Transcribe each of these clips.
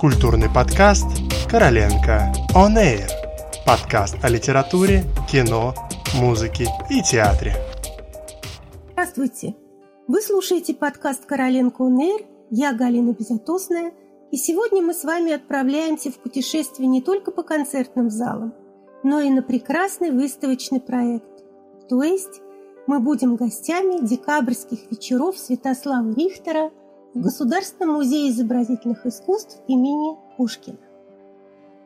Культурный подкаст «Короленко On Air». Подкаст о литературе, кино, музыке и театре. Здравствуйте! Вы слушаете подкаст «Короленко On Air». Я Галина Безотосная. И сегодня мы с вами отправляемся в путешествие не только по концертным залам, но и на прекрасный выставочный проект. То есть мы будем гостями декабрьских вечеров Святослава Рихтера – в Государственном музее изобразительных искусств имени Пушкина.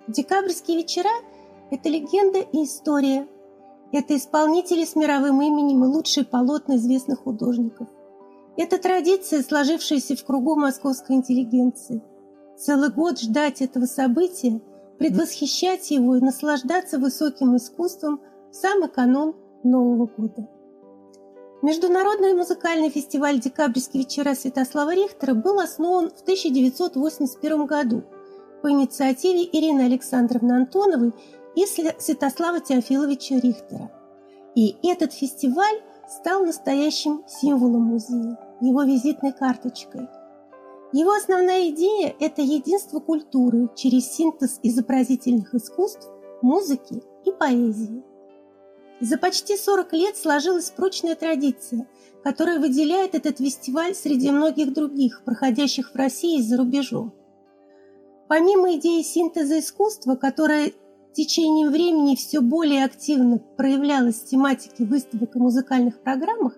Декабрьские вечера – это легенда и история. Это исполнители с мировым именем и лучшие полотна известных художников. Это традиция, сложившаяся в кругу московской интеллигенции. Целый год ждать этого события, предвосхищать его и наслаждаться высоким искусством в самый канун Нового года. Международный музыкальный фестиваль «Декабрьские вечера» Святослава Рихтера был основан в 1981 году по инициативе Ирины Александровны Антоновой и Святослава Теофиловича Рихтера. И этот фестиваль стал настоящим символом музея, его визитной карточкой. Его основная идея – это единство культуры через синтез изобразительных искусств, музыки и поэзии – за почти 40 лет сложилась прочная традиция, которая выделяет этот фестиваль среди многих других, проходящих в России и за рубежом. Помимо идеи синтеза искусства, которая течением времени все более активно проявлялась в тематике выставок и музыкальных программах,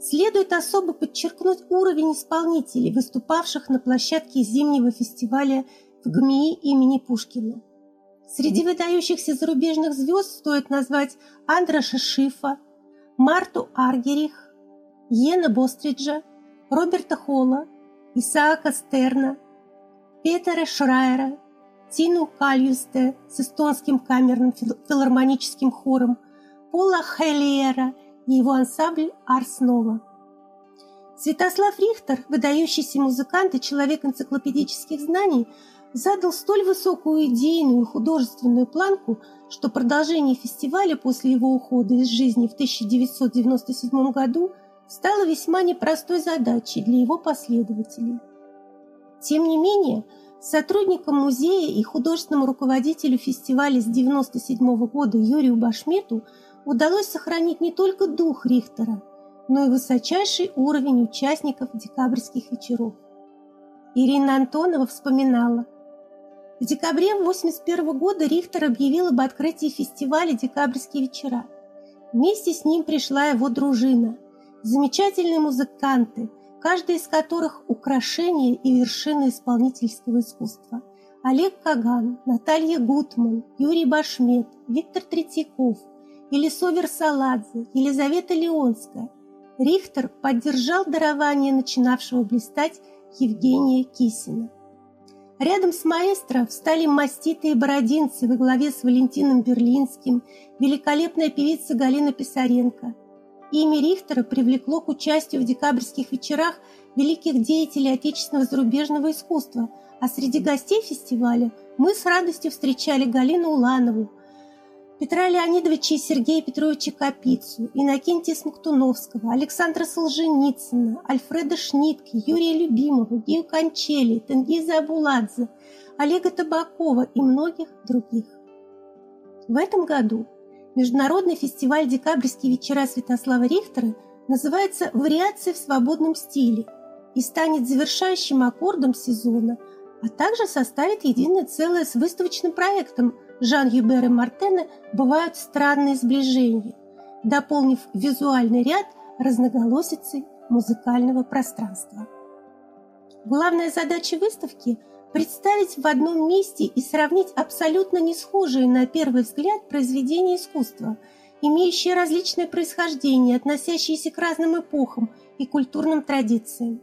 следует особо подчеркнуть уровень исполнителей, выступавших на площадке зимнего фестиваля в ГМИ имени Пушкина. Среди выдающихся зарубежных звезд стоит назвать Андраша Шифа, Марту Аргерих, Йена Бостриджа, Роберта Холла, Исаака Стерна, Петера Шрайера, Тину Кальюсте с эстонским камерным филармоническим хором, Пола Хелиера и его ансамбль Арснова. Святослав Рихтер, выдающийся музыкант и человек энциклопедических знаний, задал столь высокую идейную и художественную планку, что продолжение фестиваля после его ухода из жизни в 1997 году стало весьма непростой задачей для его последователей. Тем не менее, сотрудникам музея и художественному руководителю фестиваля с 1997 года Юрию Башмету удалось сохранить не только дух Рихтера, но и высочайший уровень участников декабрьских вечеров. Ирина Антонова вспоминала – в декабре 1981 года Рихтер объявил об открытии фестиваля «Декабрьские вечера». Вместе с ним пришла его дружина. Замечательные музыканты, каждый из которых – украшение и вершина исполнительского искусства. Олег Каган, Наталья Гутман, Юрий Башмет, Виктор Третьяков, Елисовер Саладзе, Елизавета Леонская. Рихтер поддержал дарование начинавшего блистать Евгения Кисина. Рядом с маэстро встали маститые бородинцы во главе с Валентином Берлинским, великолепная певица Галина Писаренко. Имя Рихтера привлекло к участию в декабрьских вечерах великих деятелей отечественного зарубежного искусства, а среди гостей фестиваля мы с радостью встречали Галину Уланову, Петра Леонидовича и Сергея Петровича Капицу, Иннокентия Смоктуновского, Александра Солженицына, Альфреда Шнитки, Юрия Любимова, Гею Кончели, Тенгиза Абуладзе, Олега Табакова и многих других. В этом году Международный фестиваль «Декабрьские вечера» Святослава Рихтера называется «Вариации в свободном стиле» и станет завершающим аккордом сезона, а также составит единое целое с выставочным проектом – Жан-Юбер и Мартена бывают странные сближения, дополнив визуальный ряд разноголосицей музыкального пространства. Главная задача выставки – представить в одном месте и сравнить абсолютно не схожие на первый взгляд произведения искусства, имеющие различное происхождение, относящиеся к разным эпохам и культурным традициям.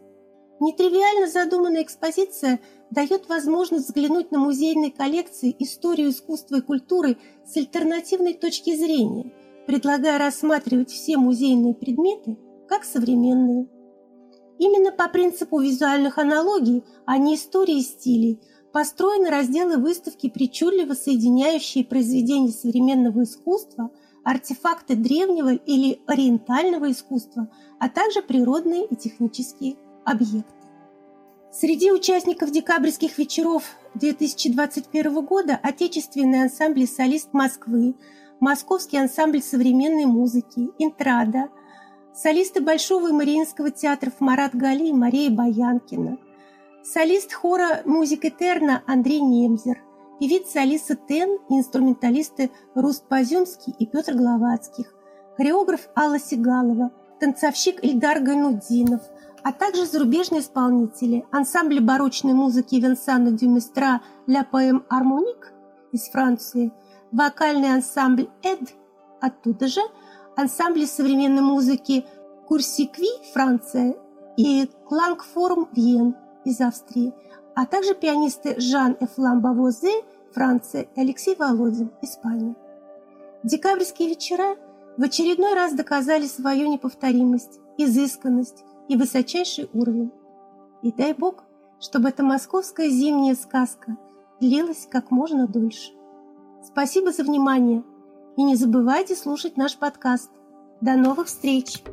Нетривиально задуманная экспозиция дает возможность взглянуть на музейные коллекции, историю искусства и культуры с альтернативной точки зрения, предлагая рассматривать все музейные предметы как современные. Именно по принципу визуальных аналогий, а не истории стилей, построены разделы выставки, причудливо соединяющие произведения современного искусства, артефакты древнего или ориентального искусства, а также природные и технические объекты. Среди участников декабрьских вечеров 2021 года отечественный ансамбль «Солист Москвы», Московский ансамбль современной музыки, «Интрада», солисты Большого и Мариинского театров Марат Гали и Мария Баянкина, солист хора «Музыка Этерна» Андрей Немзер, певица Алиса Тен и инструменталисты Руст Позюмский и Петр Гловацких, хореограф Алла Сигалова, танцовщик Ильдар Гайнуддинов – а также зарубежные исполнители ансамбля барочной музыки Венсана Дюместра «Ля Поэм Армоник» из Франции, вокальный ансамбль «Эд» оттуда же, ансамбли современной музыки «Курсикви» Франция и «Клангфорум Вьен» из Австрии, а также пианисты Жан Эфлам Бавозе Франция и Алексей Володин Испания. Декабрьские вечера в очередной раз доказали свою неповторимость, изысканность, и высочайший уровень. И дай Бог, чтобы эта московская зимняя сказка длилась как можно дольше. Спасибо за внимание и не забывайте слушать наш подкаст. До новых встреч!